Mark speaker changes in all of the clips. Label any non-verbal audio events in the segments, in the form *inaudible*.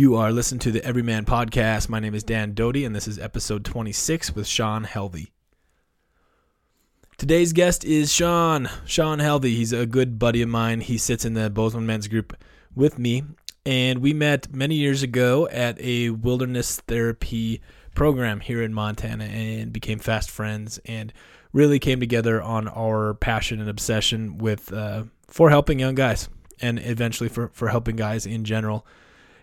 Speaker 1: You are listening to the Evryman Podcast. My name is Dan Doty, and this is episode 26 with Shawn Helvey. Today's guest is Shawn. Shawn Helvey. He's a good buddy of mine. He sits in the Bozeman Men's Group with me, and we met many years ago at a wilderness therapy program here in Montana and became fast friends and really came together on our passion and obsession with uh, for helping young guys and eventually for, for helping guys in general.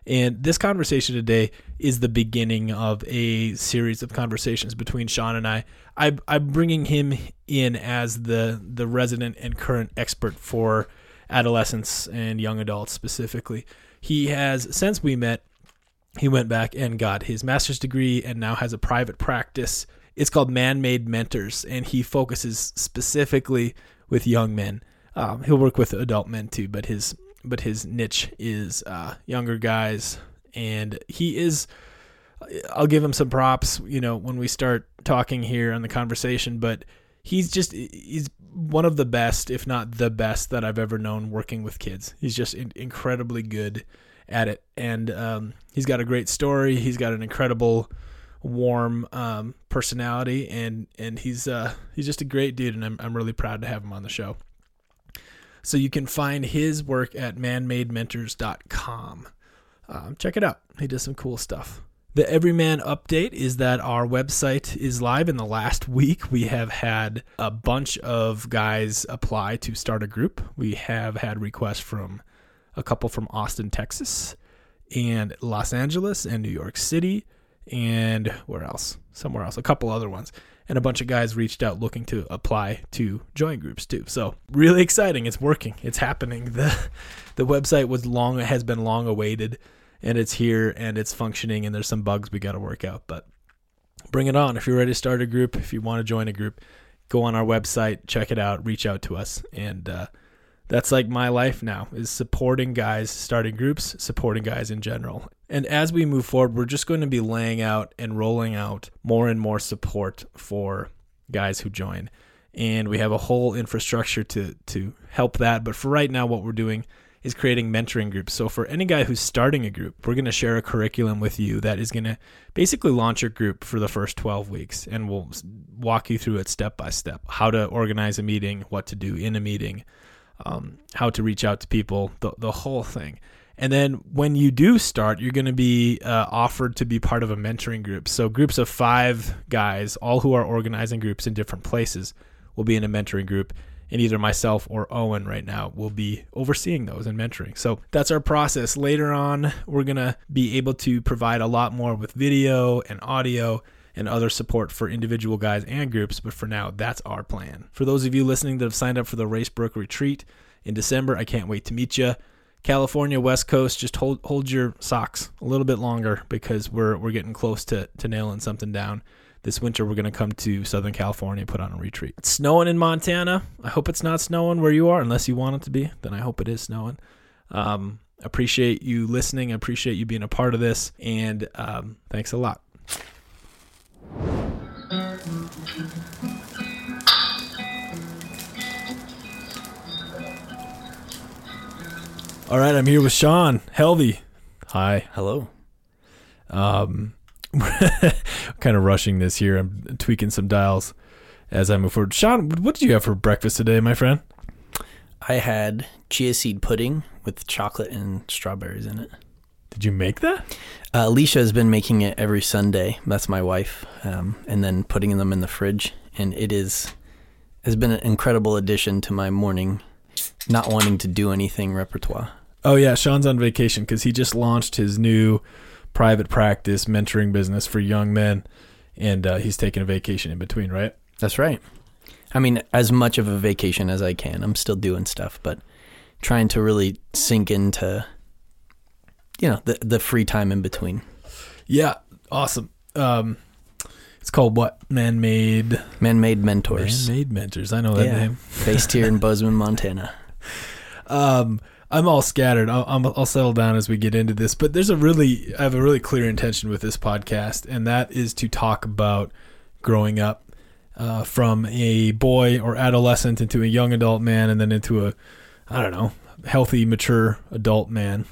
Speaker 1: And this conversation today is the beginning of a series of conversations between Shawn and I. I I'm bringing him in as the the resident and current expert for adolescents and young adults specifically. He has since we met, he went back and got his master's degree and now has a private practice. It's called ManMade Mentors, and he focuses specifically with young men. Um, he'll work with adult men too, but his but his niche is uh, younger guys, and he is. I'll give him some props, you know, when we start talking here on the conversation, but he's just he's one of the best, if not the best, that I've ever known working with kids. He's just incredibly good at it, and um, he's got a great story. He's got an incredible, warm um, personality, and and he's uh, he's just a great dude, and I'm I'm really proud to have him on the show. So you can find his work at manmadementors.com. Um, check it out. He does some cool stuff. The Evryman update is that our website is live. In the last week, we have had a bunch of guys apply to start a group. We have had requests from a couple from Austin, Texas, and Los Angeles, and New York City, and where else? Somewhere else. A couple other ones and a bunch of guys reached out looking to apply to join groups too. So really exciting. It's working. It's happening. *laughs* The the website was long has been long awaited and it's here and it's functioning and there's some bugs we got to work out, but bring it on. If you're ready to start a group, if you want to join a group, go on our website, check it out, reach out to us and uh, that's like my life now is supporting guys starting groups supporting guys in general. And as we move forward we're just going to be laying out and rolling out more and more support for guys who join. And we have a whole infrastructure to to help that. But for right now what we're doing is creating mentoring groups. So for any guy who's starting a group we're going to share a curriculum with you that is going to basically launch your group for the first 12 weeks and we'll walk you through it step by step. How to organize a meeting what to do in a meeting um, how to reach out to people, the, the whole thing. And then when you do start, you're going to be uh, offered to be part of a mentoring group. So groups of five guys, all who are organizing groups in different places, will be in a mentoring group. And either myself or Owen right now will be overseeing those and mentoring. So that's our process. Later on, we're going to be able to provide a lot more with video and audio and other support for individual guys and groups. But for now, that's our plan. For those of you listening that have signed up for the Racebrook retreat in December, I can't wait to meet you. California West Coast, just hold hold your socks a little bit longer because we're we're getting close to to nailing something down. This winter, we're going to come to Southern California, put on a retreat. It's snowing in Montana. I hope it's not snowing where you are, unless you want it to be. Then I hope it is snowing. Um, appreciate you listening. Appreciate you being a part of this, and um, thanks a lot. All right, I'm here with Shawn Helvey. Hi.
Speaker 2: Hello.
Speaker 1: Um, *laughs* kind of rushing this here. I'm tweaking some dials as I move forward. Shawn, what did you have for breakfast today, my friend?
Speaker 2: I had chia seed pudding with chocolate and strawberries in it.
Speaker 1: Did you make that?
Speaker 2: Uh, Alicia has been making it every Sunday. That's my wife, um, and then putting them in the fridge, and it is has been an incredible addition to my morning, not wanting to do anything repertoire.
Speaker 1: Oh yeah, Shawn's on vacation because he just launched his new private practice mentoring business for young men, and uh, he's taking a vacation in between, right?
Speaker 2: That's right. I mean, as much of a vacation as I can. I'm still doing stuff, but trying to really sink into you know the the free time in between.
Speaker 1: Yeah, awesome. Um, it's called what? Man made.
Speaker 2: Man made mentors.
Speaker 1: Man made mentors. I know that yeah. name. *laughs*
Speaker 2: Based here in *laughs* Bozeman, Montana.
Speaker 1: Um, I'm all scattered. I'll, I'll, I'll settle down as we get into this, but there's a really I have a really clear intention with this podcast, and that is to talk about growing up uh, from a boy or adolescent into a young adult man, and then into a I don't know healthy, mature adult man.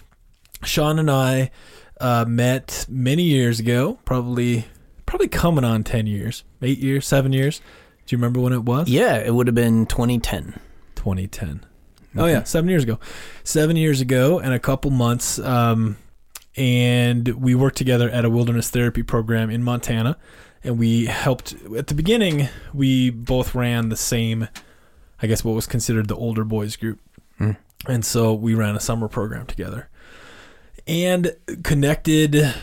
Speaker 1: Shawn and I Uh, met many years ago, probably probably coming on ten years, eight years, seven years. Do you remember when it was?
Speaker 2: Yeah, it would have been 2010.
Speaker 1: 2010. Oh yeah, seven years ago. Seven years ago, and a couple months. Um, and we worked together at a wilderness therapy program in Montana, and we helped. At the beginning, we both ran the same, I guess, what was considered the older boys group,
Speaker 2: Hmm.
Speaker 1: and so we ran a summer program together, and connected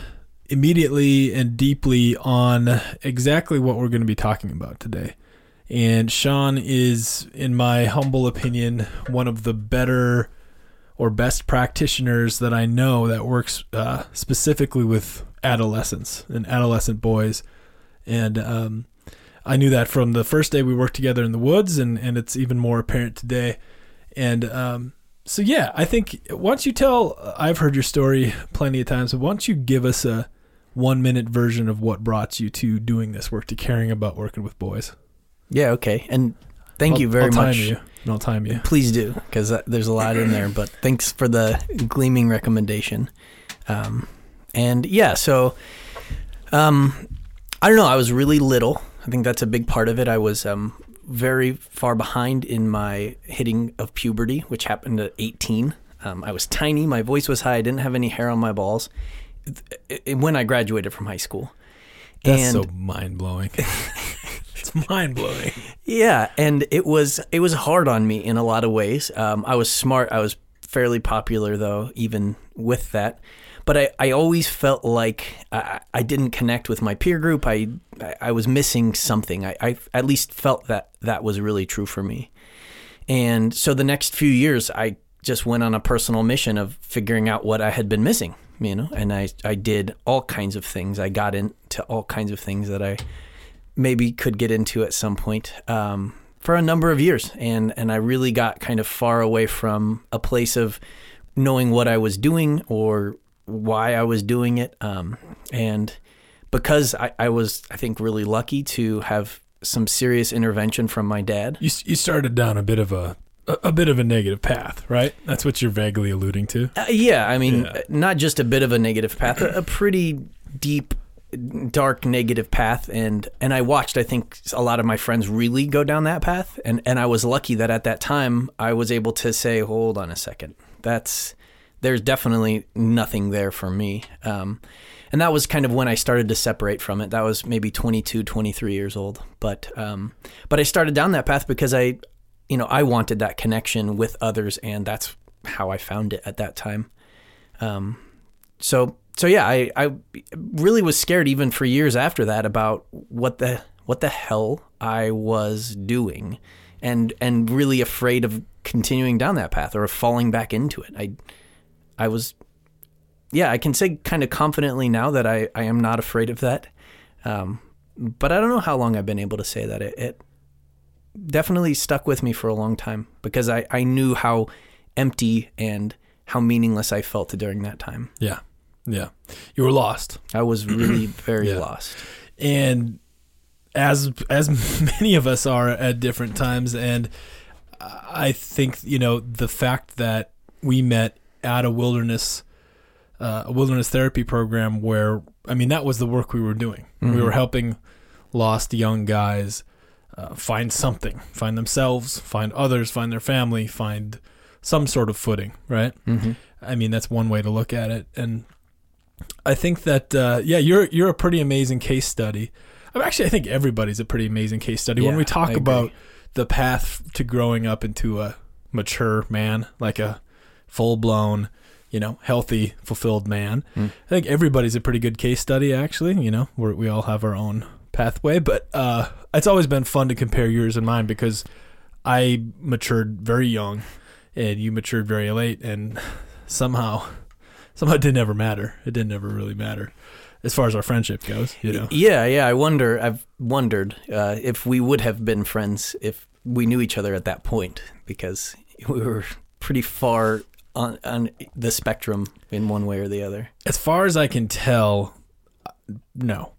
Speaker 1: immediately and deeply on exactly what we're going to be talking about today. And Shawn is, in my humble opinion, one of the better or best practitioners that I know that works uh, specifically with adolescents and adolescent boys. And um, I knew that from the first day we worked together in the woods, and, and it's even more apparent today. And um, so, yeah, I think once you tell, I've heard your story plenty of times, but why don't you give us a one minute version of what brought you to doing this work, to caring about working with boys?
Speaker 2: Yeah, okay. And thank
Speaker 1: I'll-
Speaker 2: you very
Speaker 1: I'll time
Speaker 2: much.
Speaker 1: You. I'll time you.
Speaker 2: Please do, because there's a lot in there. But thanks for the gleaming recommendation. Um, and yeah, so um, I don't know. I was really little. I think that's a big part of it. I was um, very far behind in my hitting of puberty, which happened at 18. Um, I was tiny. My voice was high. I didn't have any hair on my balls It- it- when I graduated from high school.
Speaker 1: That's
Speaker 2: and
Speaker 1: so mind blowing. *laughs* it's mind blowing.
Speaker 2: Yeah, and it was it was hard on me in a lot of ways. Um, I was smart. I was fairly popular though, even with that. But I, I always felt like I, I didn't connect with my peer group. I I- was missing something. I, I at least felt that that was really true for me. And so the next few years, I just went on a personal mission of figuring out what I had been missing, you know, and I, I did all kinds of things. I got into all kinds of things that I maybe could get into at some point um, for a number of years. And, and I really got kind of far away from a place of knowing what I was doing or why I was doing it. Um, and because I, I was, I think, really lucky to have some serious intervention from my dad.
Speaker 1: You you started down a bit of a a, a bit of a negative path, right? That's what you're vaguely alluding to.
Speaker 2: Uh, yeah, I mean,
Speaker 1: Yeah.
Speaker 2: not just a bit of a negative path, a, a pretty deep, dark negative path, and and I watched. I think a lot of my friends really go down that path, and and I was lucky that at that time I was able to say, hold on a second, that's there's definitely nothing there for me. Um, and that was kind of when I started to separate from it. That was maybe 22, 23 years old. But um, but I started down that path because I, you know, I wanted that connection with others, and that's how I found it at that time. Um, so so yeah, I I really was scared even for years after that about what the what the hell I was doing, and and really afraid of continuing down that path or of falling back into it. I I was yeah, I can say kind of confidently now that I, I am not afraid of that. Um, but I don't know how long I've been able to say that. It, it definitely stuck with me for a long time because I, I knew how empty and how meaningless I felt during that time.
Speaker 1: Yeah, yeah. You were lost,
Speaker 2: I was *clears throat* really very
Speaker 1: Yeah.
Speaker 2: lost.
Speaker 1: and as as *laughs* many of us are at different times, and I think you know the fact that we met at a wilderness uh, a wilderness therapy program where I mean that was the work we were doing. We
Speaker 2: Mhm.
Speaker 1: were helping lost young guys uh, find something, find themselves, find others, find their family, find some sort of footing, right?
Speaker 2: Mm-hmm.
Speaker 1: I mean, that's one way to look at it, and I think that uh, yeah, you're you're a pretty amazing case study. I mean, actually, I think everybody's a pretty amazing case study when we talk about the path to growing up into a mature man, like a full blown, you know, healthy, fulfilled man.
Speaker 2: Mm.
Speaker 1: I think everybody's a pretty good case study. Actually, you know, we we all have our own pathway, but uh, it's always been fun to compare yours and mine because I matured very young, and you matured very late, and somehow, somehow it didn't ever matter. It didn't ever really matter as far as our friendship goes. You know,
Speaker 2: Yeah, yeah. I wonder. I've wondered uh, if we would have been friends if we knew each other at that point, because we were pretty far on on the spectrum in one way or the other.
Speaker 1: as far as I can tell, no.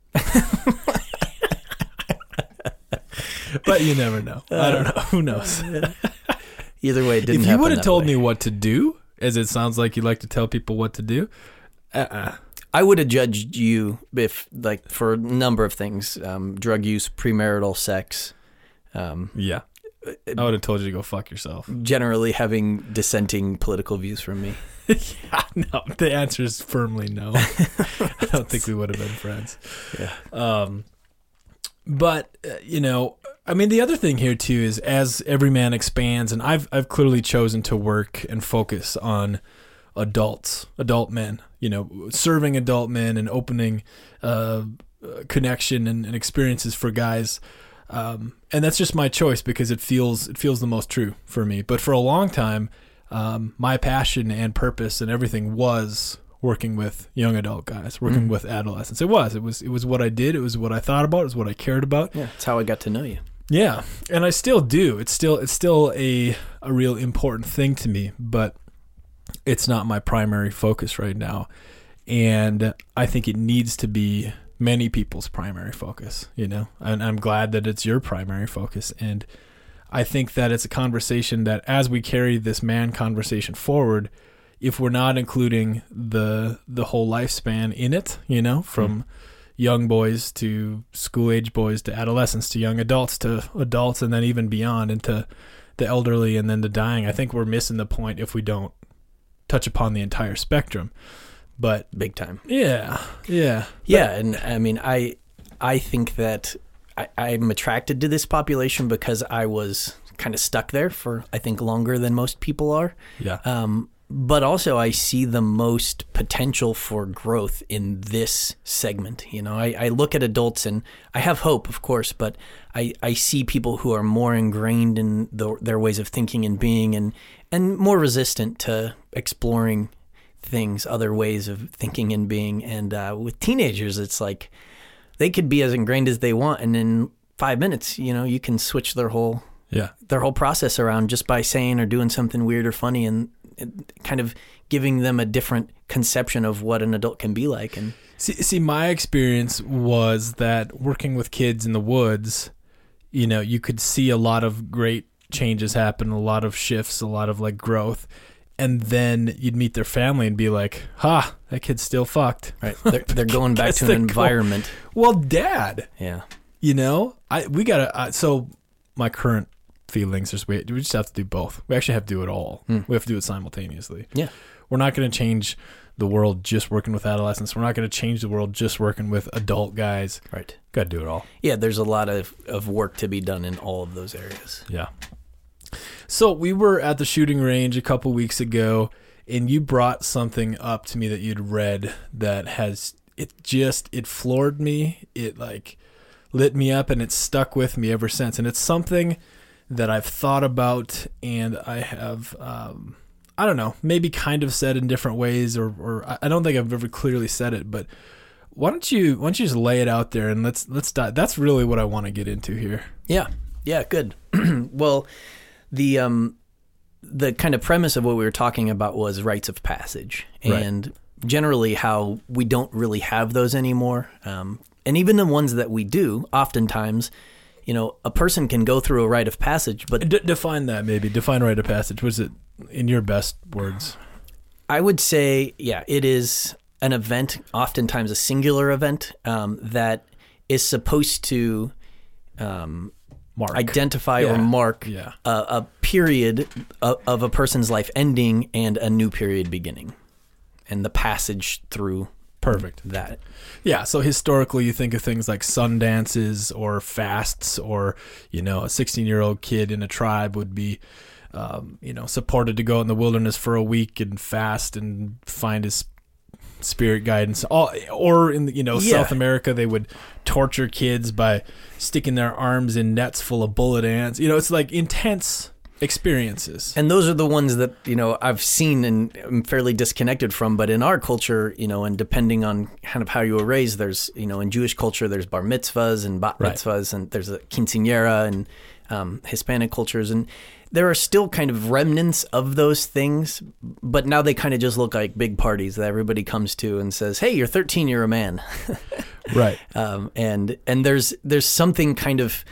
Speaker 1: but you never know. I don't know. Who knows? *laughs*
Speaker 2: Either way, it didn't.
Speaker 1: if you would have told
Speaker 2: way.
Speaker 1: me what to do, as it sounds like you like to tell people what to do, uh-uh.
Speaker 2: I would have judged you if, like, for a number of things um, drug use, premarital sex, um,
Speaker 1: Yeah. I would have told you to go fuck yourself.
Speaker 2: generally having dissenting political views from me. *laughs*
Speaker 1: yeah, no. The answer is firmly no. *laughs* I don't think we would have been friends.
Speaker 2: Yeah.
Speaker 1: Um, but uh, you know, I mean, the other thing here too is as Evryman expands, and I've I've clearly chosen to work and focus on adults, adult men. You know, serving adult men and opening uh, connection and, and experiences for guys. Um, and that's just my choice because it feels it feels the most true for me. But for a long time, um, my passion and purpose and everything was working with young adult guys, working
Speaker 2: Mhm.
Speaker 1: with adolescents. It was. It was. It was what I did. It was what I thought about. It was what I cared about.
Speaker 2: Yeah, that's how I got to know you.
Speaker 1: Yeah, and I still do. It's still it's still a a real important thing to me, but it's not my primary focus right now. And I think it needs to be many people's primary focus, you know. And I'm glad that it's your primary focus and I think that it's a conversation that as we carry this man conversation forward, if we're not including the the whole lifespan in it, you know, from hmm. young boys to school age boys to adolescents to young adults to adults and then even beyond into the elderly and then the dying. I think we're missing the point if we don't touch upon the entire spectrum. But
Speaker 2: Big time.
Speaker 1: yeah, yeah,
Speaker 2: Yeah, and I mean, I I think that I, I'm attracted to this population because I was kind of stuck there for I think longer than most people are.
Speaker 1: yeah,
Speaker 2: Um, but also, I see the most potential for growth in this segment. You know, I, I look at adults and I have hope, of course, but I, I see people who are more ingrained in the, their ways of thinking and being and, and more resistant to exploring things, other ways of thinking and being. And uh, with teenagers, it's like they could be as ingrained as they want. And in five minutes, you know, you can switch their whole
Speaker 1: yeah.
Speaker 2: their whole process around just by saying or doing something weird or funny and, and kind of giving them a different conception of what an adult can be like and
Speaker 1: See, see, my experience was that working with kids in the woods, you know, you could see a lot of great changes happen, a lot of shifts, a lot of like growth. And then you'd meet their family and be like, ha, that kid's still fucked.
Speaker 2: right they're, they're going *laughs* back to an environment
Speaker 1: Well, dad,
Speaker 2: yeah
Speaker 1: you know, I we gotta. Uh, so my current feelings is we we just have to do both. We actually have to do it all.
Speaker 2: Hmm.
Speaker 1: We have to do it simultaneously.
Speaker 2: Yeah.
Speaker 1: we're not going to change the world just working with adolescents. We're not going to change the world just working with adult guys.
Speaker 2: right
Speaker 1: Got to do it all.
Speaker 2: yeah there's a lot of, of work to be done in all of those areas
Speaker 1: Yeah. So we were at the shooting range a couple weeks ago, and you brought something up to me that you'd read that has it just it floored me. It like lit me up, and it's stuck with me ever since. And it's something that I've thought about, and I have. Um, I don't know, maybe kind of said in different ways, or, or I- don't think I've ever clearly said it, but why don't you why don't you just lay it out there and let's let's dive. That's really what I want to get into here.
Speaker 2: Yeah, yeah, good. *clears throat* well, the um, the kind of premise of what we were talking about was rites of passage,
Speaker 1: Right.
Speaker 2: and generally how we don't really have those anymore. Um, and even the ones that we do, oftentimes, you know, a person can go through a rite of passage, but
Speaker 1: D- define that maybe. Define rite of passage. Was it in your best words?
Speaker 2: I would say, yeah, it is an event, oftentimes a singular event um, that is supposed to um,
Speaker 1: Mark.
Speaker 2: identify
Speaker 1: Yeah.
Speaker 2: or mark
Speaker 1: Yeah.
Speaker 2: a, a period of, of a person's life ending and a new period beginning, and the passage through
Speaker 1: Perfect.
Speaker 2: that.
Speaker 1: Yeah. So historically, you think of things like sun dances or fasts, or you know, a 16 year old kid in a tribe would be, um, you know, supported to go in the wilderness for a week and fast and find his spirit guidance. All or in the, you know
Speaker 2: Yeah.
Speaker 1: South America, they would torture kids by sticking their arms in nets full of bullet ants. You know, it's like intense experiences.
Speaker 2: And those are the ones that you know I've seen and am fairly disconnected from. But in our culture, you know, and depending on kind of how you were raised, there's you know in Jewish culture there's bar mitzvahs and bat
Speaker 1: Right.
Speaker 2: mitzvahs, and there's a quinceañera and um, Hispanic cultures, and there are still kind of remnants of those things. But now they kind of just look like big parties that everybody comes to and says, "Hey, you're 13, you're a man." *laughs*
Speaker 1: right.
Speaker 2: um, and and there's there's something kind of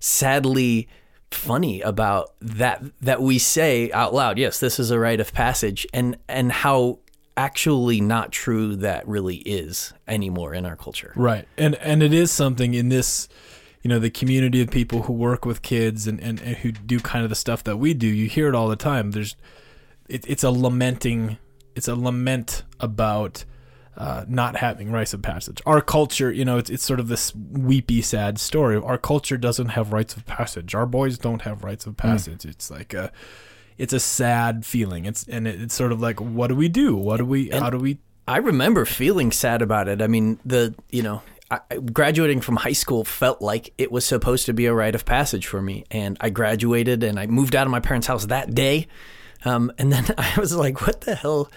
Speaker 2: sadly funny about that that we say out loud yes this is a rite of passage and and how actually not true that really is anymore in our culture.
Speaker 1: Right. And and it is something in this you know, the community of people who work with kids and, and, and who do kind of the stuff that we do, you hear it all the time. There's it, it's a lamenting it's a lament about uh, not having rites of passage. Our culture, you know, it's, it's sort of this weepy, sad story. Our culture doesn't have rites of passage. Our boys don't have rites of passage. Mm. It's like a, it's a sad feeling. It's and it, it's sort of like, what do we do? What do we? And how do we?
Speaker 2: I remember feeling sad about it. I mean, the you know, I, graduating from high school felt like it was supposed to be a rite of passage for me, and I graduated and I moved out of my parents' house that day um, and then *laughs* I was like, what the hell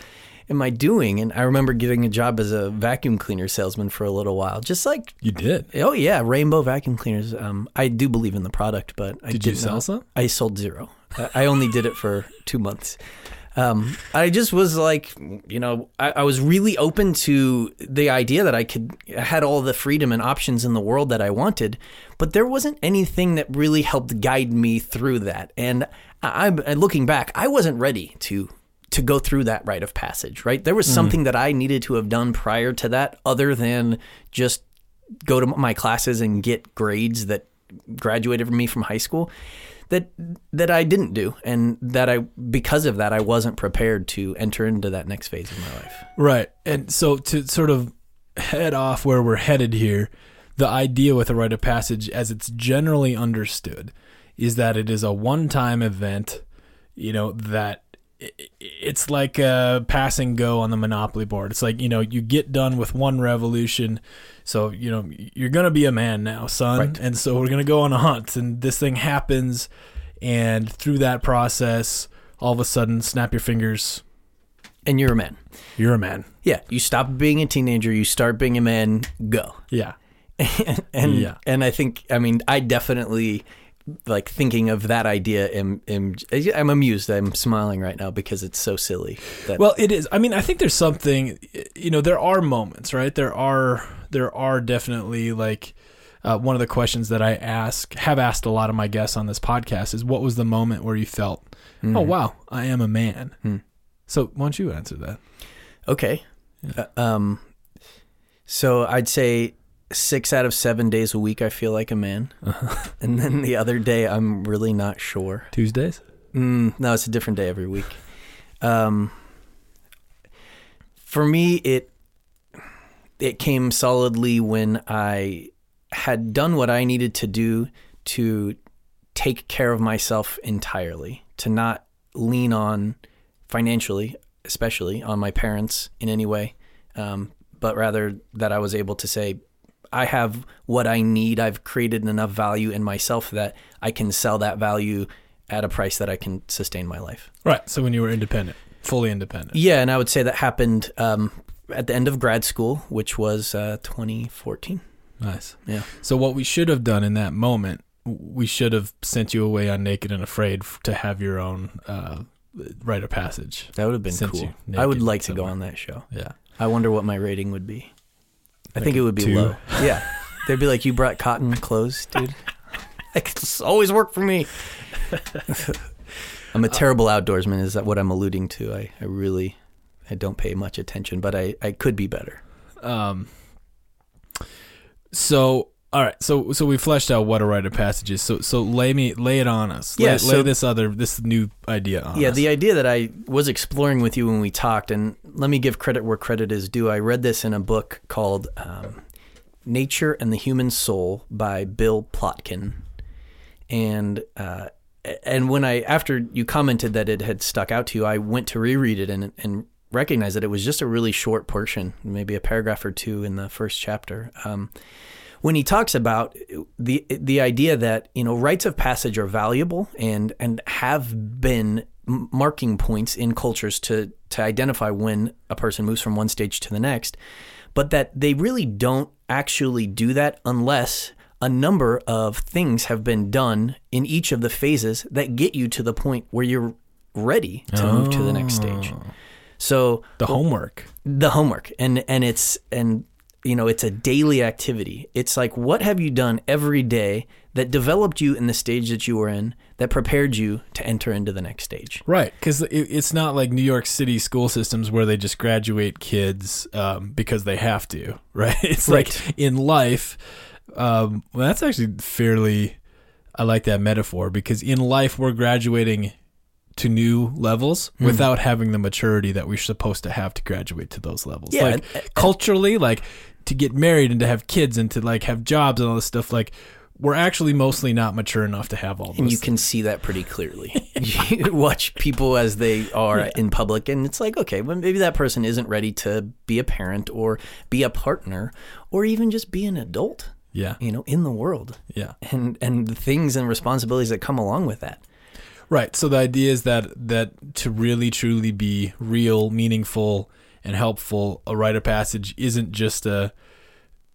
Speaker 2: am I doing? And I remember getting a job as a vacuum cleaner salesman for a little while. Just like
Speaker 1: you did.
Speaker 2: Oh yeah, Rainbow vacuum cleaners. Um, I do believe in the product, but I
Speaker 1: did you sell not, some?
Speaker 2: I sold zero. I only did it for two months. Um, I just was like, you know, I, I, was really open to the idea that I could I had all the freedom and options in the world that I wanted, but there wasn't anything that really helped guide me through that. And I, I looking back, I wasn't ready to to go through that rite of passage. Right, there was mm. something that I needed to have done prior to that, other than just go to my classes and get grades that graduated me from high school that that I didn't do and that I because of that I wasn't prepared to enter into that next phase of my life.
Speaker 1: Right. And so to sort of head off where we're headed here, the idea with a rite of passage as it's generally understood is that it is a one-time event, you know, that it's like a pass and go on the monopoly board. It's like, you know, you get done with one revolution. So, you know, you're going to be a man now, son. Right. And so we're going to go on a hunt and this thing happens and through that process, all of a sudden snap your fingers
Speaker 2: and you're a man.
Speaker 1: You're a man.
Speaker 2: Yeah, you stop being a teenager, you start being a man, go.
Speaker 1: Yeah.
Speaker 2: and *laughs* and, yeah. and I think I mean I definitely like thinking of that idea am, am I'm amused I'm smiling right now because it's so silly
Speaker 1: that Well, it is. I mean, I think there's something you know, there are moments, right? There are there are definitely like uh, one of the questions that I ask have asked a lot of my guests on this podcast is what was the moment where you felt, mm-hmm. "Oh wow, I am a man." Hmm. So, why don't you answer that?
Speaker 2: Okay. Yeah. Uh, um so I'd say six out of seven days a week I feel like a man, uh-huh. and then the other day I'm really not sure.
Speaker 1: Tuesdays?
Speaker 2: Mm, no, it's a different day every week. Um, for me, it it came solidly when I had done what I needed to do to take care of myself entirely, to not lean on financially, especially on my parents in any way, um, but rather that I was able to say, I have what I need. I've created enough value in myself that I can sell that value at a price that I can sustain my life.
Speaker 1: Right. So when you were independent, fully independent.
Speaker 2: Yeah, and I would say that happened um, at the end of grad school, which was uh, 2014.
Speaker 1: Nice.
Speaker 2: Yeah.
Speaker 1: So what we should have done in that moment, we should have sent you away on Naked and Afraid to have your own uh, rite of passage.
Speaker 2: That would have been cool. I would like somewhere. to go on that show.
Speaker 1: Yeah.
Speaker 2: I wonder what my rating would be. I think it would be two. low. *laughs* Yeah. They'd be like, you brought cotton clothes, dude. *laughs* it's always worked for me. *laughs* I'm a terrible outdoorsman. Is that what I'm alluding to? I, I really, I don't pay much attention, but I, I could be better.
Speaker 1: Um. So all right, so so we fleshed out what a rite of passage is. So so lay me lay it on us. Lay, yeah, so, lay this other this new idea on
Speaker 2: yeah,
Speaker 1: us.
Speaker 2: the idea that I was exploring with you when we talked, and let me give credit where credit is due. I read this in a book called um, "Nature and the Human Soul" by Bill Plotkin, and uh, and when I after you commented that it had stuck out to you, I went to reread it and and recognized that it was just a really short portion, maybe a paragraph or two in the first chapter. Um, when he talks about the the idea that you know rites of passage are valuable and and have been marking points in cultures to to identify when a person moves from one stage to the next, but that they really don't actually do that unless a number of things have been done in each of the phases that get you to the point where you're ready to oh. move to the next stage. Oh. So
Speaker 1: the homework,
Speaker 2: the homework, and and it's and you know, it's a daily activity. It's like, what have you done every day that developed you in the stage that you were in, that prepared you to enter into the next stage?
Speaker 1: Right, because it's not like New York City school systems where they just graduate kids um, because they have to. *laughs* Right, it's
Speaker 2: Right.
Speaker 1: like in life. Um, well, that's actually fairly. I like that metaphor because in life we're graduating to new levels
Speaker 2: Hmm.
Speaker 1: without having the maturity that we're supposed to have to graduate to those levels.
Speaker 2: Yeah,
Speaker 1: like
Speaker 2: and-
Speaker 1: culturally, like to get married and to have kids and to like have jobs and all this stuff. Like we're actually mostly not mature enough to have all.
Speaker 2: And
Speaker 1: those
Speaker 2: you can see that pretty clearly. *laughs* *laughs* you watch people as they are in public, and it's like, okay, well, maybe that person isn't ready to be a parent or be a partner or even just be an adult,
Speaker 1: Yeah,
Speaker 2: you know, in the world.
Speaker 1: yeah.
Speaker 2: And, and the things and responsibilities that come along with that.
Speaker 1: Right. So the idea is that that to really truly be real, meaningful, and helpful, a rite of passage isn't just a.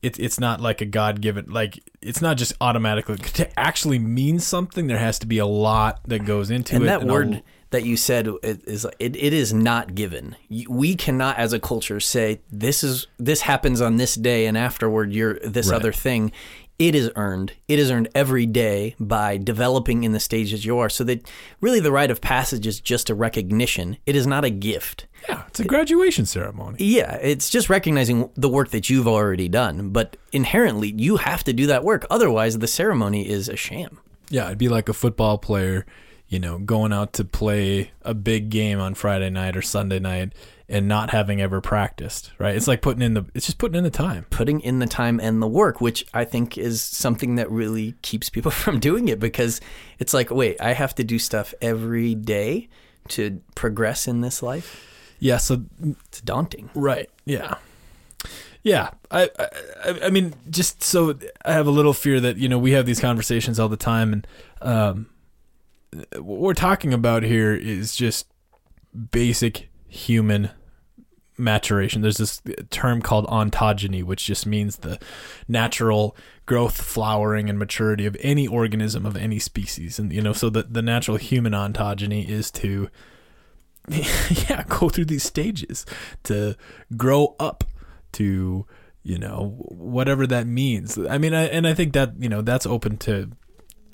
Speaker 1: It's it's not like a God given like it's not just automatically to actually mean something. There has to be a lot that goes into
Speaker 2: and
Speaker 1: it.
Speaker 2: that
Speaker 1: a-
Speaker 2: word that you said it is it, it is not given we cannot as a culture say this is this happens on this day and afterward you're this
Speaker 1: Right.
Speaker 2: other thing it is earned. It is earned every day by developing in the stages you are. So that really the rite of passage is just a recognition. It is not a gift.
Speaker 1: Yeah, it's a graduation ceremony.
Speaker 2: yeah it's just recognizing the work that you've already done. But inherently you have to do that work. Otherwise the ceremony is a sham.
Speaker 1: Yeah, it'd be like a football player, you know, going out to play a big game on Friday night or Sunday night and not having ever practiced. Right? It's like putting in the. It's just putting in the time.
Speaker 2: putting in the time and the work, which I think is something that really keeps people *laughs* from doing it because it's like, wait, I have to do stuff every day to progress in this life.
Speaker 1: Yeah. So
Speaker 2: It's daunting.
Speaker 1: Right. Yeah. Yeah. I, I I- mean, just so I have a little fear that you know we have these conversations all the time, and um, what we're talking about here is just basic human maturation. There's this term called ontogeny, which just means the natural growth, flowering, and maturity of any organism of any species. And you know, so the the natural human ontogeny is to *laughs* yeah, go through these stages to grow up to you know whatever that means. I mean, I, and I think that you know that's open to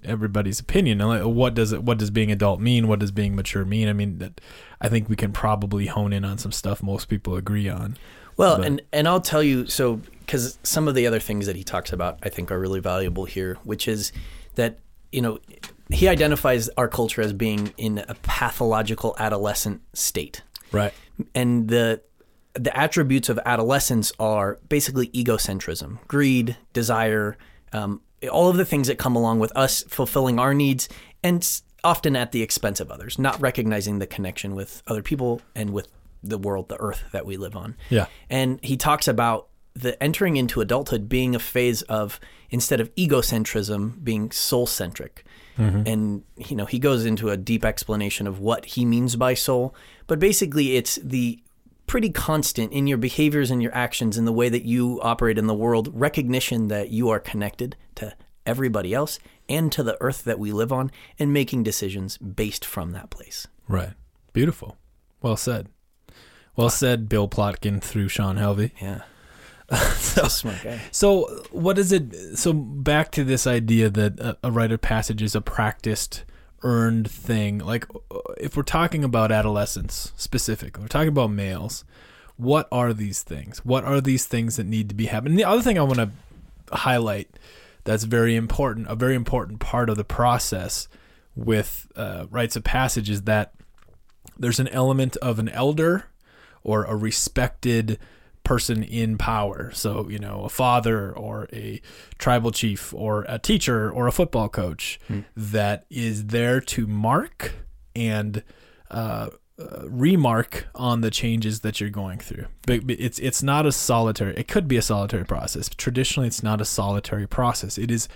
Speaker 1: everybody's opinion. Like, What does it? What does being adult mean? What does being mature mean? I mean, that I think we can probably hone in on some stuff most people agree on.
Speaker 2: Well,
Speaker 1: But-
Speaker 2: and and I'll tell you so because some of the other things that he talks about I think are really valuable here, which is that you know he identifies our culture as being in a pathological adolescent state.
Speaker 1: Right.
Speaker 2: and the the attributes of adolescence are basically egocentrism, greed, desire, um, all of the things that come along with us fulfilling our needs, and often at the expense of others, not recognizing the connection with other people and with the world, the earth that we live on.
Speaker 1: Yeah.
Speaker 2: And he talks about the entering into adulthood being a phase of instead of egocentrism being soul centric. Mm-hmm. And you know, he goes into a deep explanation of what he means by soul, but basically it's the pretty constant in your behaviors and your actions and the way that you operate in the world recognition that you are connected to everybody else and to the earth that we live on and making decisions based from that place.
Speaker 1: Right. Beautiful. Well said. Well ah. said, Bill Plotkin through Shawn Helvey.
Speaker 2: Yeah. *laughs* so smart guy.
Speaker 1: So, what is it? So, back to this idea that a, a rite of passage is a practiced, earned thing. Like, uh, if we're talking about adolescence specifically, we're talking about males. What are these things? What are these things that need to be happening? The other thing I want to highlight that's very important, a very important part of the process with uh, rites of passage is that there's an element of an elder or a respected person in power. So, you know, a father or a tribal chief or a teacher or a football coach that is there to mark and uh, uh, remark on the changes that you're going through. But but it's it's not a solitary. It could be a solitary process. Traditionally, it's not a solitary process. It is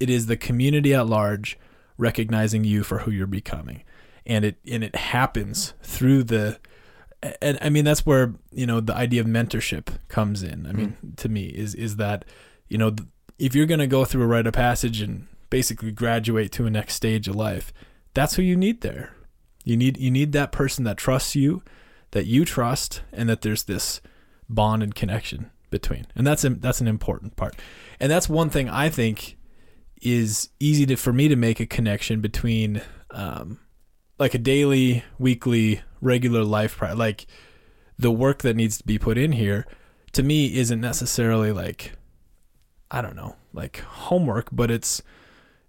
Speaker 1: it is the community at large recognizing you for who you're becoming, and it and it happens through the. And I mean that's where you know the idea of mentorship comes in. I mean, to me, is is that you know if you're going to go through a rite of passage and basically graduate to a next stage of life, that's who you need there. You need you need that person that trusts you, that you trust, and that there's this bond and connection between, and that's a, that's an important part, and that's one thing I think is easy to for me to make a connection between um, like a daily, weekly, regular life, pri- like the work that needs to be put in here. To me, isn't necessarily like I don't know, like homework, but it's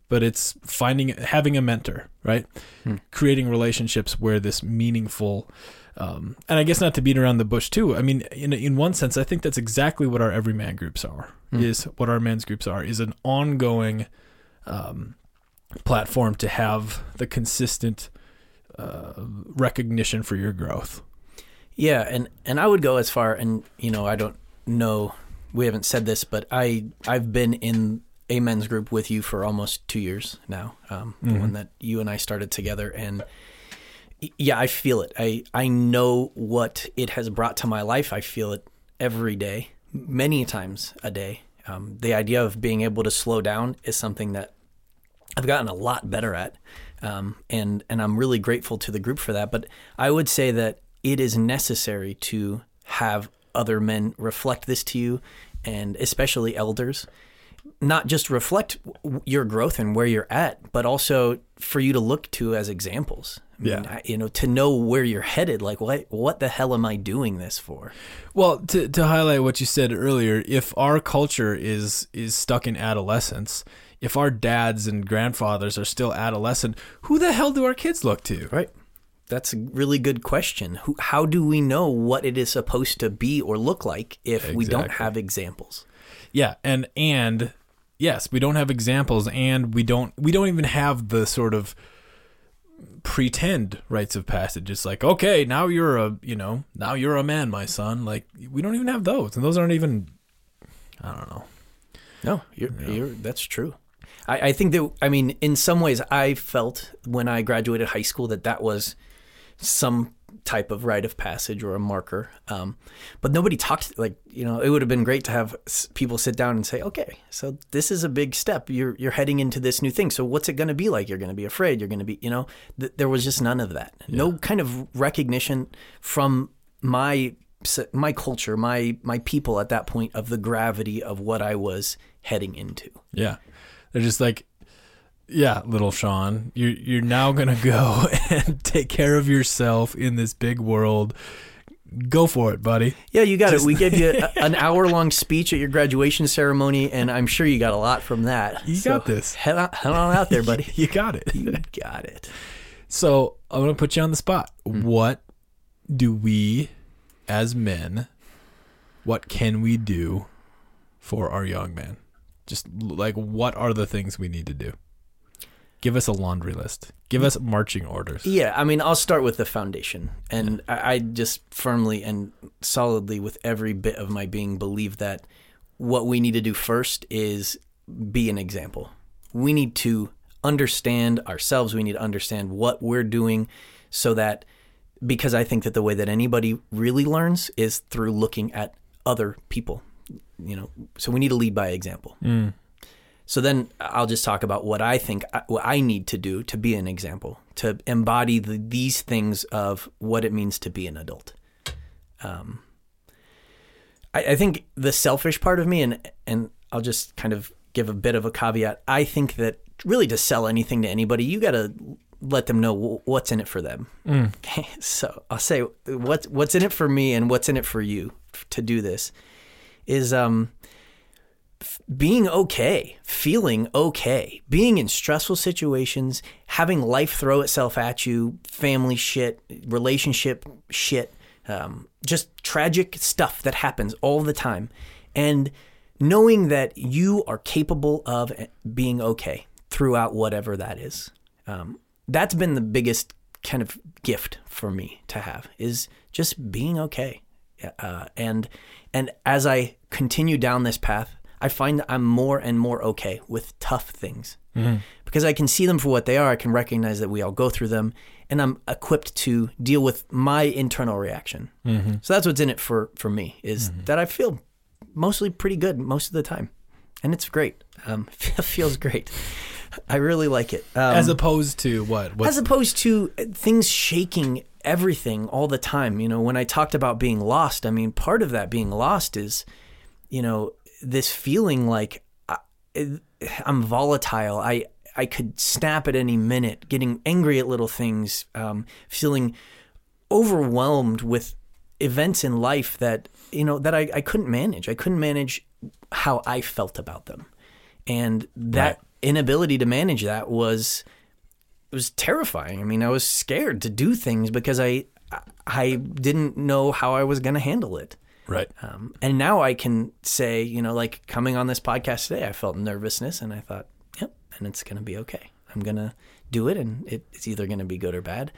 Speaker 1: but it's finding having a mentor, right?
Speaker 2: Hmm.
Speaker 1: Creating relationships where this meaningful um, and I guess not to beat around the bush too. I mean, in in one sense, I think that's exactly what our Evryman groups are.
Speaker 2: Hmm.
Speaker 1: Is what our men's groups are is an ongoing um, platform to have the consistent uh, recognition for your growth.
Speaker 2: Yeah, and and I would go as far, and you know, I don't know, we haven't said this, but I I've been in a men's group with you for almost two years now. Um, The
Speaker 1: Mhm.
Speaker 2: one that you and I started together, and yeah, I feel it. I I know what it has brought to my life. I feel it every day, many times a day. Um, the idea of being able to slow down is something that I've gotten a lot better at, um, and and I'm really grateful to the group for that. But I would say that it is necessary to have other men reflect this to you, and especially elders, not just reflect w- your growth and where you're at, but also for you to look to as examples. I mean,
Speaker 1: Yeah.
Speaker 2: I- you know, to know where you're headed. Like, what what the hell am I doing this for?
Speaker 1: Well, to to highlight what you said earlier, if our culture is is stuck in adolescence, if our dads and grandfathers are still adolescent, who the hell do our kids look to?
Speaker 2: Right. That's a really good question. Who, how do we know what it is supposed to be or look like if we don't have examples?
Speaker 1: Yeah, and and yes, we don't have examples, and we don't we don't even have the sort of pretend rites of passage. It's like, okay, now you're a you know now you're a man, my son. Like we don't even have those, and those aren't even. I don't know.
Speaker 2: No, you're,
Speaker 1: Yeah.
Speaker 2: you're, that's true. I, I think that, I mean, in some ways, I felt when I graduated high school that that was some type of rite of passage or a marker. Um, but nobody talked, like, you know, it would have been great to have people sit down and say, okay, so this is a big step. You're, you're heading into this new thing. So what's it going to be like? You're going to be afraid. You're going to be, you know, th- there was just none of that. No kind of recognition from my my culture, my my people at that point of the gravity of what I was heading into.
Speaker 1: Yeah, they're just like, yeah, little Shawn, you're you're now gonna go *laughs* and take care of yourself in this big world. Go for it, buddy.
Speaker 2: Yeah, you got
Speaker 1: Just-
Speaker 2: it. We gave you a, *laughs* an hour long speech at your graduation ceremony, and I'm sure you got a lot from that.
Speaker 1: You got this.
Speaker 2: Head on, head on out there, buddy. *laughs*
Speaker 1: You got it.
Speaker 2: You got it.
Speaker 1: So I'm gonna put you on the spot. Hmm. What do we, as men, what can we do for our young man? Just like what are the things we need to do? Give us a laundry list. Give us marching orders.
Speaker 2: Yeah, I mean, I'll start with the foundation, and I, I just firmly and solidly, with every bit of my being, believe that what we need to do first is be an example. We need to understand ourselves. We need to understand what we're doing, so that because I think that the way that anybody really learns is through looking at other people. You know, so we need to lead by example.
Speaker 1: Mm.
Speaker 2: So then I'll just talk about what I think I- what I need to do to be an example, to embody the, these things of what it means to be an adult. Um, I, I think the selfish part of me, and and I'll just kind of give a bit of a caveat. I think that really to sell anything to anybody, you got to let them know wh- what's in it for them.
Speaker 1: Mm.
Speaker 2: Okay, *laughs* so I'll say what's what's in it for me and what's in it for you to do this is um being okay, feeling okay, being in stressful situations, having life throw itself at you, family shit, relationship shit, um, just tragic stuff that happens all the time, and knowing that you are capable of eh, being okay throughout whatever that is. Um, that's been the biggest kind of gift for me to have is just being okay. Uh, and and as I continue down this path, I find that I'm more and more okay with tough things because I can see them for what they are. I can recognize that we all go through them, and I'm equipped to deal with my internal reaction. So that's what's in it for for me is that I feel mostly pretty good most of the time, and it's great. Um, *laughs* it feels great. I really like it. Um,
Speaker 1: As opposed to what? What's,
Speaker 2: as opposed to things shaking everything all the time. You know, when I talked about being lost, I mean, part of that being lost is you know, this feeling like I, I'm volatile. I I could snap at any minute, getting angry at little things, um, feeling overwhelmed with events in life that you know that I, I couldn't manage. I couldn't manage how I felt about them, and that
Speaker 1: Right.
Speaker 2: inability to manage that was it was terrifying. I mean, I was scared to do things because I I didn't know how I was going to handle it.
Speaker 1: Right.
Speaker 2: Um, and now I can say, you know, like coming on this podcast today, I felt nervousness and I thought, yep, and it's going to be okay. I'm going to do it and it, it's either going to be good or bad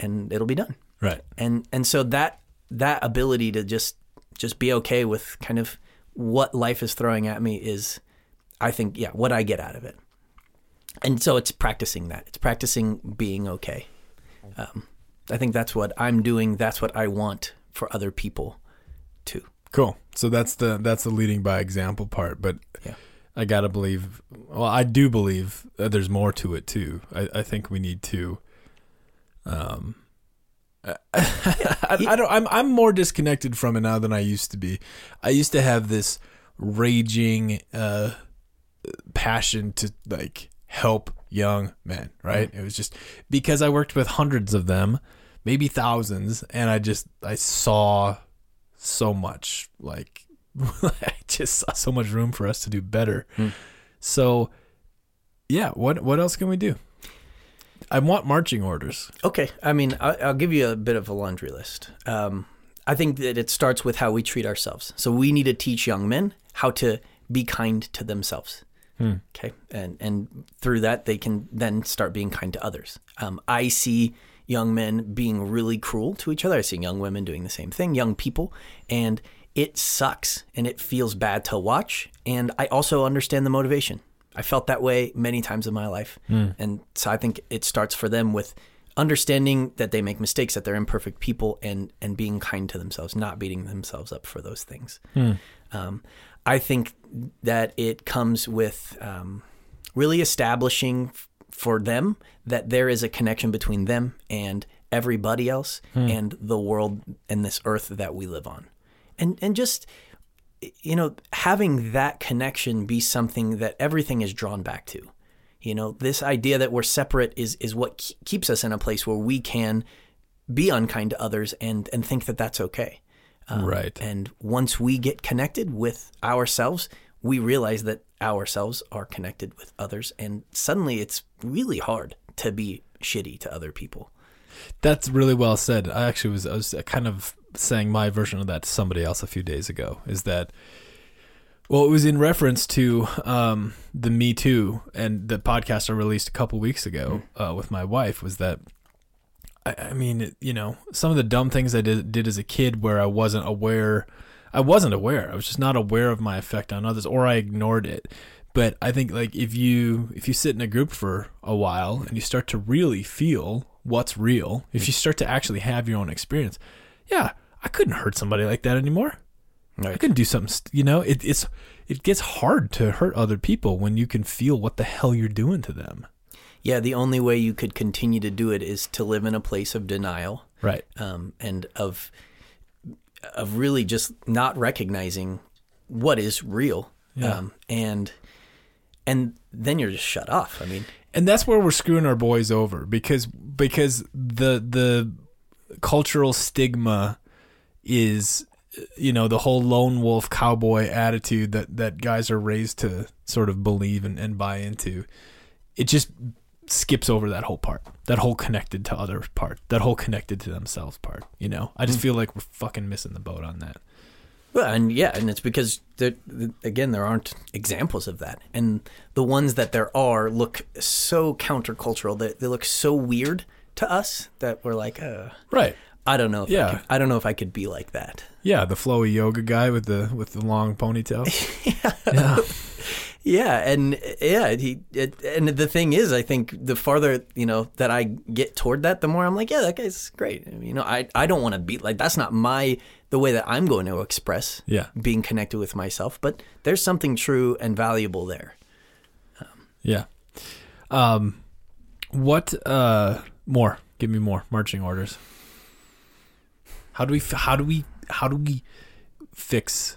Speaker 2: and it'll be done.
Speaker 1: Right.
Speaker 2: And, and so that, that ability to just, just be okay with kind of what life is throwing at me is, I think, yeah, what I get out of it. And so it's practicing that. It's practicing being okay. Um, I think that's what I'm doing. That's what I want for other people too.
Speaker 1: Cool. So that's the that's the leading by example part, but
Speaker 2: Yeah.
Speaker 1: I gotta believe. Well, I do believe that there's more to it too. I, I think we need to. Um, I, I don't. I'm I'm more disconnected from it now than I used to be. I used to have this raging uh, passion to like help young men. Right. It was just because I worked with hundreds of them, maybe thousands, and I just I saw so much like *laughs* I just saw so much room for us to do better.
Speaker 2: Hmm.
Speaker 1: So yeah, what what else can we do? I want marching orders.
Speaker 2: Okay. I mean, I, I'll give you a bit of a laundry list. Um, I think that it starts with how we treat ourselves. So we need to teach young men how to be kind to themselves. Okay. And, and through that, they can then start being kind to others. Um, I see young men being really cruel to each other. I see young women doing the same thing, young people. And it sucks and it feels bad to watch. And I also understand the motivation. I felt that way many times in my life. And so I think it starts for them with understanding that they make mistakes, that they're imperfect people, and, and being kind to themselves, not beating themselves up for those things. Um, I think that it comes with um, really establishing f- for them that there is a connection between them and everybody else and the world and this earth that we live on. And, and just you know, having that connection be something that everything is drawn back to. You know, this idea that we're separate is is what ke- keeps us in a place where we can be unkind to others and and think that that's okay. Um,
Speaker 1: Right.
Speaker 2: And once we get connected with ourselves, we realize that ourselves are connected with others, and suddenly it's really hard to be shitty to other people.
Speaker 1: That's really well said. I actually was I was kind of saying my version of that to somebody else a few days ago. Is that well, it was in reference to um, the Me Too and the podcast I released a couple weeks ago uh, with my wife. Was that I, I mean, you know, some of the dumb things I did, did as a kid where I wasn't aware. I wasn't aware. I was just not aware of my effect on others, or I ignored it. But I think like if you if you sit in a group for a while and you start to really feel what's real, if you start to actually have your own experience, yeah, I couldn't hurt somebody like that anymore. I couldn't do something. st- You know, it, it's it gets hard to hurt other people when you can feel what the hell you're doing to them.
Speaker 2: Yeah, the only way you could continue to do it is to live in a place of denial
Speaker 1: Right.
Speaker 2: um, and of of really just not recognizing what is real,
Speaker 1: Yeah.
Speaker 2: um, and and then you're just shut off. I mean,
Speaker 1: and that's where we're screwing our boys over because because the the cultural stigma is you know the whole lone wolf cowboy attitude that that guys are raised to sort of believe and, and buy into it just skips over that whole part. That whole connected to other part. That whole connected to themselves part you know? I just feel like we're fucking missing the boat on that.
Speaker 2: Well, and yeah, and it's because there, again there aren't examples of that, and the ones that there are look so countercultural. They they look so weird to us that we're like, uh,
Speaker 1: right.
Speaker 2: I don't know. If
Speaker 1: Yeah.
Speaker 2: I, could, I don't know if I could be like that.
Speaker 1: yeah the flowy yoga guy with the with the long ponytail. *laughs* Yeah.
Speaker 2: Yeah, and yeah, he it, and the thing is, I think the farther you know that I get toward that, the more I'm like, yeah, that guy's great. You know, I I don't want to be like that's not my the way that I'm going to express
Speaker 1: yeah
Speaker 2: being connected with myself, but there's something true and valuable there.
Speaker 1: Yeah. Um, what uh more? Give me more marching orders. How do we? How do we? How do we fix?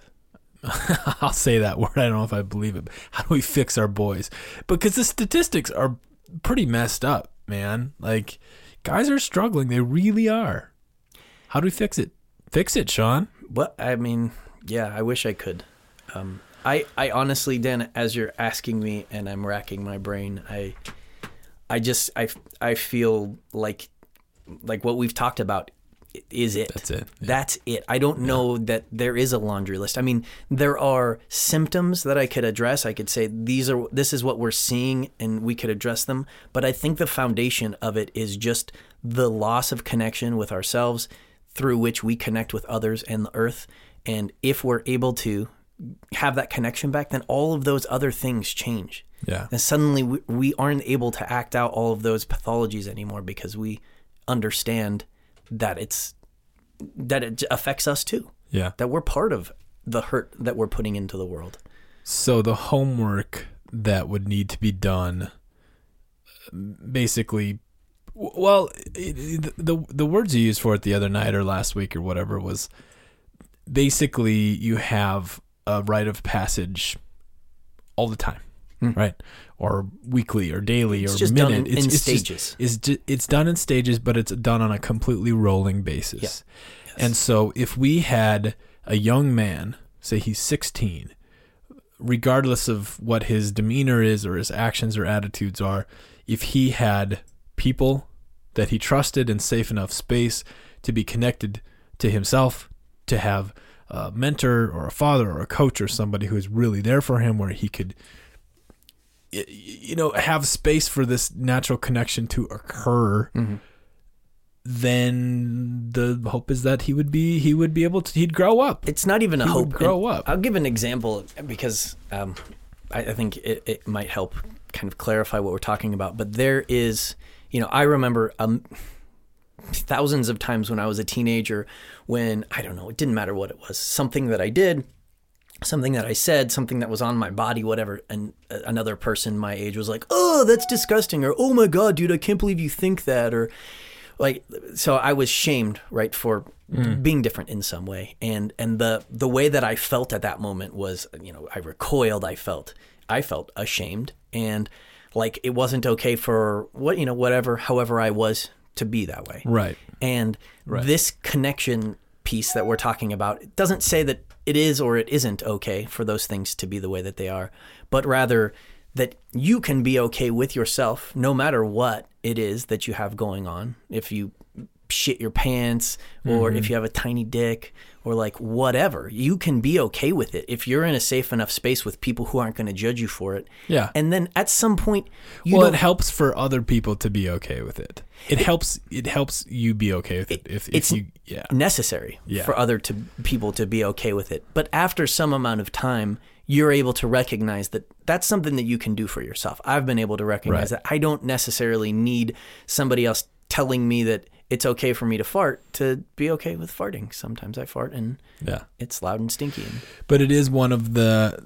Speaker 1: *laughs* I'll say that word. I don't know if I believe it. How do we fix our boys? Because the statistics are pretty messed up, man. Like guys are struggling. They really are. How do we fix it? Fix it, Shawn.
Speaker 2: What I mean, yeah, I wish I could. Um, I, I honestly, Dan, as you're asking me and I'm racking my brain, I, I just, I, I feel like, like what we've talked about is it.
Speaker 1: That's it. Yeah.
Speaker 2: That's it. I don't know that there is a laundry list. I mean, there are symptoms that I could address. I could say these are this is what we're seeing and we could address them, but I think the foundation of it is just the loss of connection with ourselves through which we connect with others and the earth. And if we're able to have that connection back, then all of those other things change.
Speaker 1: Yeah.
Speaker 2: And suddenly we, we aren't able to act out all of those pathologies anymore because we understand that it's that it affects us too.
Speaker 1: Yeah.
Speaker 2: That we're part of the hurt that we're putting into the world.
Speaker 1: So the homework that would need to be done basically well it, the the words you used for it the other night or last week or whatever was basically you have a rite of passage all the time
Speaker 2: Mm.
Speaker 1: right or weekly or daily
Speaker 2: It's
Speaker 1: or
Speaker 2: just
Speaker 1: minute
Speaker 2: done in,
Speaker 1: it's,
Speaker 2: in
Speaker 1: it's just-
Speaker 2: stages.
Speaker 1: is ju- it's done in stages, but it's done on a completely rolling basis. Yes, And so if we had a young man, say he's 16, regardless of what his demeanor is or his actions or attitudes are, if he had people that he trusted in safe enough space to be connected to himself, to have a mentor or a father or a coach or somebody who is really there for him where he could you know have space for this natural connection to occur
Speaker 2: Mhm.
Speaker 1: then the hope is that he would be he would be able to he'd grow up
Speaker 2: It's not even a
Speaker 1: He
Speaker 2: hope.
Speaker 1: grow
Speaker 2: And
Speaker 1: up.
Speaker 2: I'll give an example because um, I, I think it, it might help kind of clarify what we're talking about. But there is, you know, I remember um, thousands of times when I was a teenager when, I don't know, it didn't matter what it was, something that I did, something that I said, something that was on my body, whatever, and uh, another person my age was like, "Oh, that's disgusting," or "Oh my god, dude, I can't believe you think that," or like so I was shamed, right, for being different in some way. And and the the way that I felt at that moment was, you know, I recoiled, I felt I felt ashamed and like it wasn't okay for what, you know, whatever however I was to be that way.
Speaker 1: right
Speaker 2: And this connection piece that we're talking about it doesn't say that it is or it isn't okay for those things to be the way that they are, but rather that you can be okay with yourself no matter what it is that you have going on. If you shit your pants or if mm-hmm. you have a tiny dick or like whatever, you can be okay with it if you're in a safe enough space with people who aren't going to judge you for it.
Speaker 1: Yeah.
Speaker 2: And then at some point you
Speaker 1: well it helps for other people to be okay with it it helps it helps you be okay with it if, if
Speaker 2: it's-
Speaker 1: you yeah
Speaker 2: necessary
Speaker 1: Yeah.
Speaker 2: for other to people to be okay with it. But after some amount of time, you're able to recognize that that's something that you can do for yourself. I've been able to recognize
Speaker 1: Right.
Speaker 2: that I don't necessarily need somebody else telling me that it's okay for me to fart to be okay with farting. Sometimes I fart and
Speaker 1: yeah
Speaker 2: it's loud and stinky. And
Speaker 1: but it is one of the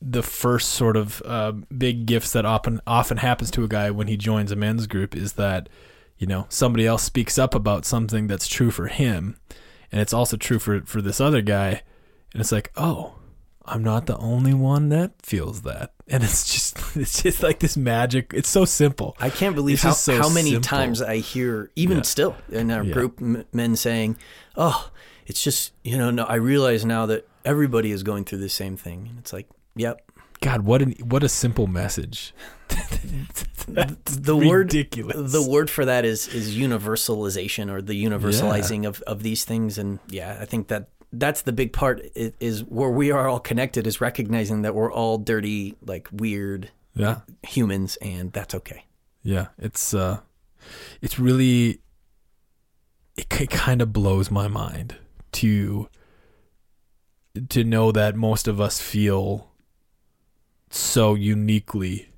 Speaker 1: the first sort of uh, big gifts that often often happens to a guy when he joins a men's group is that you know somebody else speaks up about something that's true for him and it's also true for for this other guy and it's like oh I'm not the only one that feels that *laughs* and it's just it's just like this magic it's so simple
Speaker 2: I can't believe how,
Speaker 1: so
Speaker 2: how many
Speaker 1: simple.
Speaker 2: times I hear, even
Speaker 1: Yeah.
Speaker 2: still in our
Speaker 1: Yeah.
Speaker 2: group, m- men saying, "Oh, it's just you know, no, I realize now that everybody is going through the same thing." And it's like, yep,
Speaker 1: God what an what a simple message
Speaker 2: the word
Speaker 1: ridiculous
Speaker 2: the word for that is is universalization or the universalizing of, of these things and yeah i think that that's the big part is where we are all connected is recognizing that we're all dirty like weird
Speaker 1: yeah
Speaker 2: humans and that's okay
Speaker 1: Yeah, it's uh, it's really it, it kind of blows my mind to to know that most of us feel so uniquely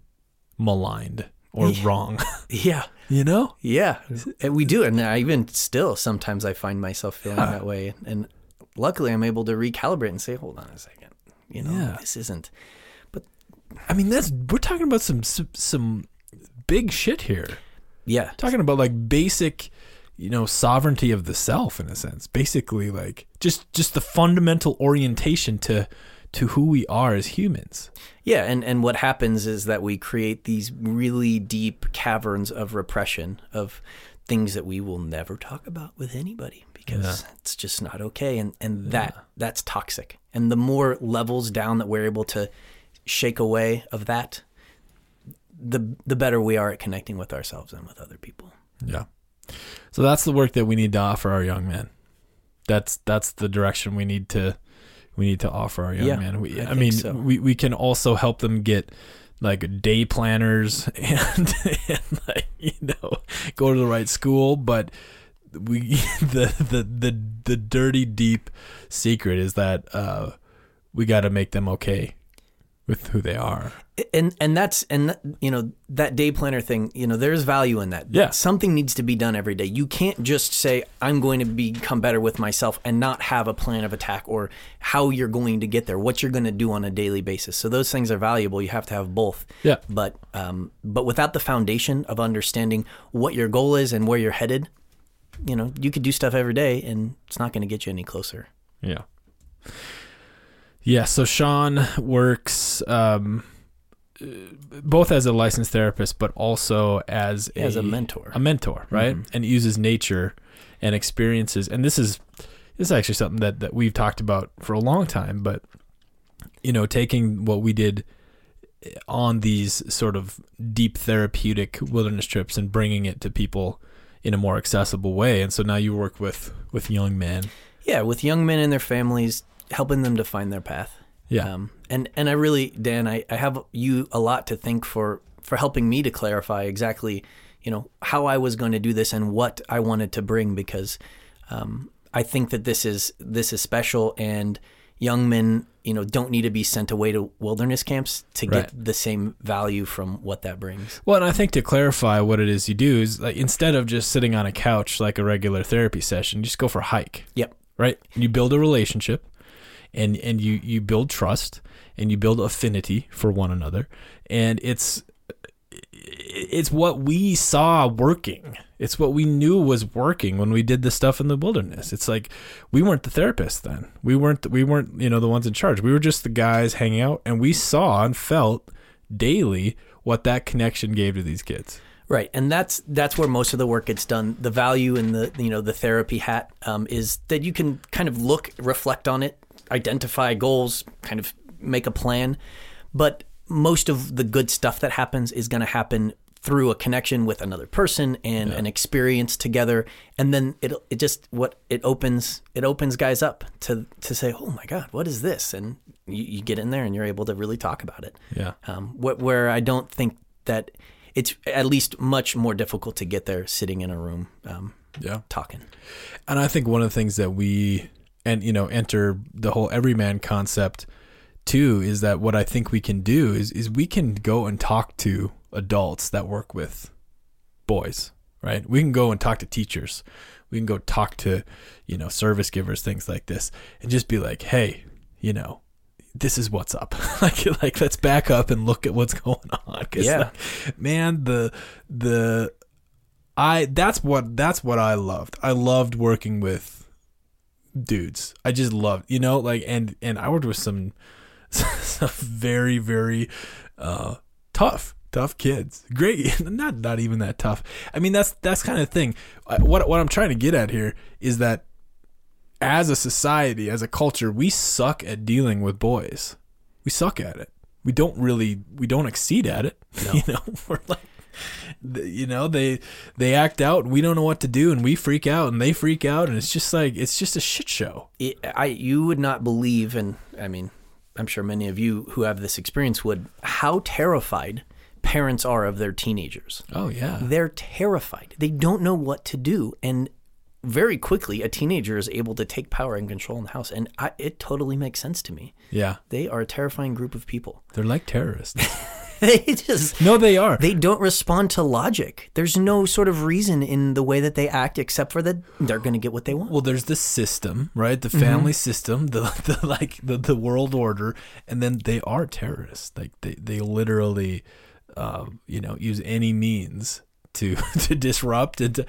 Speaker 1: maligned or
Speaker 2: Yeah.
Speaker 1: wrong. *laughs*
Speaker 2: yeah
Speaker 1: you know?
Speaker 2: yeah and we do and I even still sometimes i find myself feeling
Speaker 1: Yeah.
Speaker 2: that way and luckily i'm able to recalibrate and say hold on a second you know
Speaker 1: Yeah.
Speaker 2: this isn't But
Speaker 1: I mean, that's we're talking about some some, some big shit here.
Speaker 2: yeah
Speaker 1: Talking about like basic you know sovereignty of the self in a sense basically like just just the fundamental orientation to to who we are as humans.
Speaker 2: Yeah, and, and what happens is that we create these really deep caverns of repression of things that we will never talk about with anybody because it's just not okay and, and that that's toxic. And the more levels down that we're able to shake away of that, the the better we are at connecting with ourselves and with other people.
Speaker 1: Yeah. So that's the work that we need to offer our young men. That's that's the direction we need to we need to offer our young
Speaker 2: Yeah,
Speaker 1: men. We,
Speaker 2: I
Speaker 1: I, mean,
Speaker 2: so.
Speaker 1: we, we can also help them get like day planners *laughs* and, and like you know go to the right school, but we *laughs* the the the the dirty deep secret is that uh, we got to make them okay with who they are.
Speaker 2: and and that's and you know that day planner thing you know there's value in that
Speaker 1: Yeah.
Speaker 2: something needs to be done every day you can't just say i'm going to become better with myself and not have a plan of attack or how you're going to get there what you're going to do on a daily basis so those things are valuable you have to have both
Speaker 1: Yeah.
Speaker 2: but um but without the foundation of understanding what your goal is and where you're headed you know you could do stuff every day and it's not going to get you any closer
Speaker 1: Yeah. Yeah, so Shawn works um, both as a licensed therapist, but also as a,
Speaker 2: as a mentor
Speaker 1: a mentor, right? And uses nature and experiences. And this is this is actually something that that we've talked about for a long time. But you know, taking what we did on these sort of deep therapeutic wilderness trips and bringing it to people in a more accessible way. And so now you work with with young men.
Speaker 2: yeah with young men and their families helping them to find their path
Speaker 1: Yeah.
Speaker 2: Um, and and I really, Dan, I, I have you a lot to thank for for helping me to clarify exactly, you know, how I was going to do this and what I wanted to bring because um, I think that this is this is special and young men, you know, don't need to be sent away to wilderness camps to get
Speaker 1: Right.
Speaker 2: the same value from what that brings.
Speaker 1: Well, and I think to clarify what it is you do is like instead of just sitting on a couch like a regular therapy session, just go for a hike,
Speaker 2: Yep.
Speaker 1: right? You build a relationship, and and you you build trust, and you build affinity for one another, and it's it's what we saw working. It's what we knew was working when we did the stuff in the wilderness. It's like we weren't the therapists then. We weren't we weren't, you know, the ones in charge. We were just the guys hanging out and we saw and felt daily what that connection gave to these kids.
Speaker 2: Right, and that's that's where most of the work gets done. The value in the you know the therapy hat um, is that you can kind of look, reflect on it, identify goals, kind of make a plan. But most of the good stuff that happens is going to happen through a connection with another person and an experience together, and then it it just what it opens it opens guys up to to say, oh my god, what is this? And you, you get in there and you're able to really talk about it
Speaker 1: Yeah.
Speaker 2: um, wh- where I don't think that it's at least much more difficult to get there sitting in a room um,
Speaker 1: Yeah.
Speaker 2: talking.
Speaker 1: And I think one of the things that we and you know enter the whole Evryman concept too is that what I think we can do is is we can go and talk to adults that work with boys, right? We can go and talk to teachers. We can go talk to, you know, service givers, things like this, and just be like, hey, you know, this is what's up. *laughs* like, like let's back up and look at what's *laughs* going on. 'Cause,
Speaker 2: Yeah.
Speaker 1: like, man, the the I that's what that's what I loved. I loved working with dudes. I just loved, you know, like and and I worked with some some *laughs* very very uh tough tough kids. Great, *laughs* not not even that tough. I mean, that's that's kind of thing. What what I'm trying to get at here is that as a society, as a culture, we suck at dealing with boys. We suck at it. We don't really we don't exceed at it. *laughs* You know, we're like you know they they act out and we don't know what to do and we freak out and they freak out and it's just like it's just a shit show
Speaker 2: It, I you would not believe, and I mean, I'm sure many of you who have this experience would, how terrified parents are of their teenagers.
Speaker 1: oh yeah
Speaker 2: They're terrified. They don't know what to do, and very quickly, a teenager is able to take power and control in the house, and I, it totally makes sense to me.
Speaker 1: yeah
Speaker 2: They are a terrifying group of people.
Speaker 1: they're like terrorists *laughs* *laughs*
Speaker 2: they just
Speaker 1: no they are
Speaker 2: they don't respond to logic. There's no sort of reason in the way that they act except for that they're going to get what they want.
Speaker 1: well there's the system right the family system the, *laughs* the like the, the world order and then they are terrorists like they they literally uh, you know use any means to *laughs* to disrupt and to,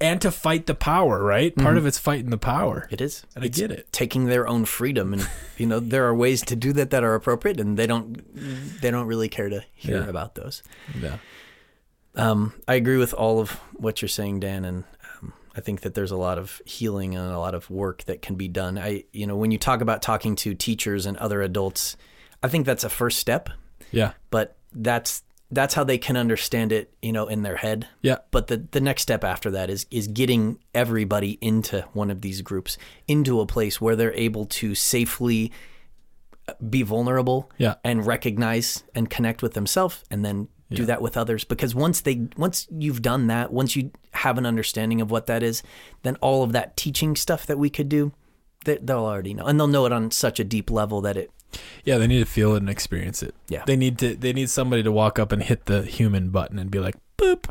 Speaker 1: and to fight the power, right? Part
Speaker 2: Mhm.
Speaker 1: of it's fighting the power.
Speaker 2: It is.
Speaker 1: And I get it.
Speaker 2: Taking their own freedom, and you know there are ways to do that that are appropriate, and they don't they don't really care to hear
Speaker 1: Yeah.
Speaker 2: about those.
Speaker 1: Yeah.
Speaker 2: Um, I agree with all of what you're saying, Dan, and um, I think that there's a lot of healing and a lot of work that can be done. I, you know, when you talk about talking to teachers and other adults, I think that's a first step,
Speaker 1: Yeah.
Speaker 2: but that's that's how they can understand it, you know, in their head.
Speaker 1: Yeah.
Speaker 2: But the the next step after that is is getting everybody into one of these groups, into a place where they're able to safely uh, be vulnerable
Speaker 1: Yeah.
Speaker 2: and recognize and connect with themselves and then do that with others because once they once you've done that once you have an understanding of what that is then all of that teaching stuff that we could do they, they'll already know and they'll know it on such a deep level that it
Speaker 1: Yeah, they need to feel it and experience it.
Speaker 2: Yeah.
Speaker 1: They need to they need somebody to walk up and hit the human button and be like, boop.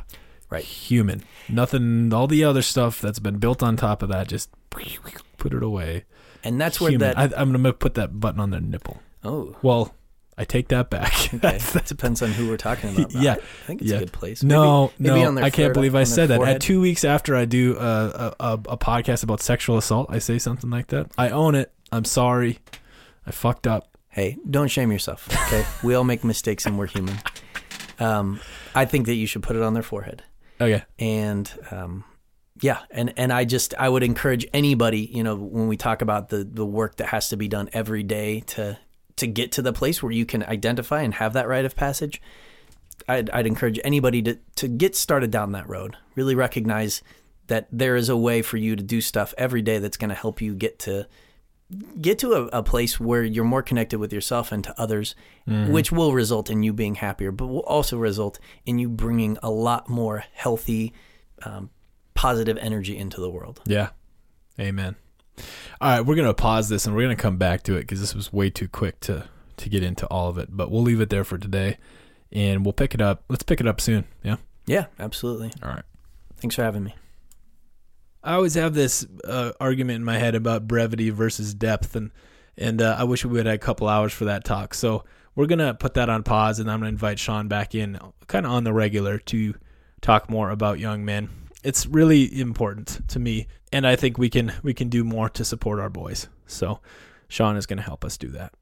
Speaker 2: Right.
Speaker 1: Human. Nothing all the other stuff that's been built on top of that, just put it away.
Speaker 2: and that's where
Speaker 1: Human.
Speaker 2: that
Speaker 1: I, I'm gonna put that button on their nipple.
Speaker 2: oh
Speaker 1: Well, I take that back.
Speaker 2: okay *laughs*
Speaker 1: That's-
Speaker 2: that depends on who we're talking about
Speaker 1: Yeah.
Speaker 2: I think it's
Speaker 1: Yeah.
Speaker 2: a good place
Speaker 1: no,
Speaker 2: maybe, maybe
Speaker 1: no,
Speaker 2: on their
Speaker 1: I can't believe I said that. At two weeks after I do a, a, a, a podcast about sexual assault, I say something like that. I own it. I'm sorry. I fucked up.
Speaker 2: hey don't shame yourself okay *laughs* we all make mistakes and we're human um, I think that you should put it on their forehead
Speaker 1: Okay.
Speaker 2: and um, yeah and and i just i would encourage anybody you know when we talk about the the work that has to be done every day to to get to the place where you can identify and have that rite of passage i'd, I'd encourage anybody to to get started down that road really recognize that there is a way for you to do stuff every day that's going to help you get to get to a, a place where you're more connected with yourself and to others which will result in you being happier but will also result in you bringing a lot more healthy um, positive energy into the world
Speaker 1: Yeah. Amen. All right, we're gonna pause this and we're gonna come back to it because this was way too quick to to get into all of it. But we'll leave it there for today, and we'll pick it up. Let's pick it up soon. Yeah.
Speaker 2: yeah absolutely
Speaker 1: All right.
Speaker 2: thanks for having me
Speaker 1: I always have this uh, argument in my head about brevity versus depth, and and uh, I wish we have a couple hours for that talk. So we're gonna put that on pause, and I'm gonna invite Shawn back in, kind of on the regular, to talk more about young men. It's really important to me, and I think we can we can do more to support our boys. So Shawn is gonna help us do that.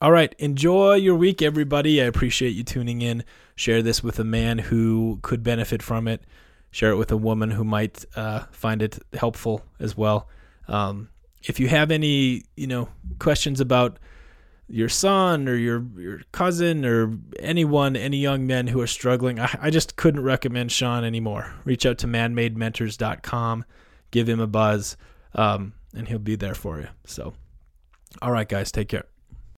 Speaker 1: All right, enjoy your week, everybody. I appreciate you tuning in. Share this with a man who could benefit from it share it with a woman who might uh, find it helpful as well. Um, if you have any, you know, questions about your son or your your cousin or anyone, any young men who are struggling, I, I just couldn't recommend Shawn anymore. Reach out to manmadementors.com, give him a buzz, um, and he'll be there for you. So, all right, guys, take care.